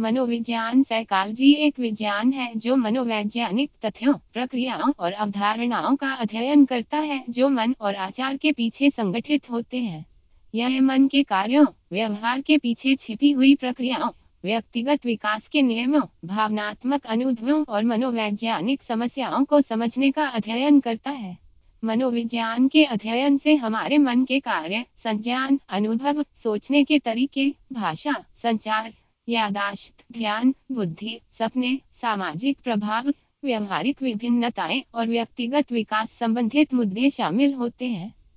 मनोविज्ञान साइकोलॉजी एक विज्ञान है जो मनोवैज्ञानिक तथ्यों, प्रक्रियाओं और अवधारणाओं का अध्ययन करता है जो मन और आचार के पीछे संगठित होते हैं। यह मन के कार्यों, व्यवहार के पीछे छिपी हुई प्रक्रियाओं, व्यक्तिगत विकास के नियमों, भावनात्मक अनुभवों और मनोवैज्ञानिक समस्याओं को समझने का अध्ययन करता है। मनोविज्ञान के अध्ययन से हमारे मन के कार्य, संज्ञान, अनुभव, सोचने के तरीके, भाषा, संचार यादाश्त, ध्यान, बुद्धि, सपने, सामाजिक प्रभाव, व्यवहारिक विभिन्नताएँ और व्यक्तिगत विकास संबंधित मुद्दे शामिल होते हैं।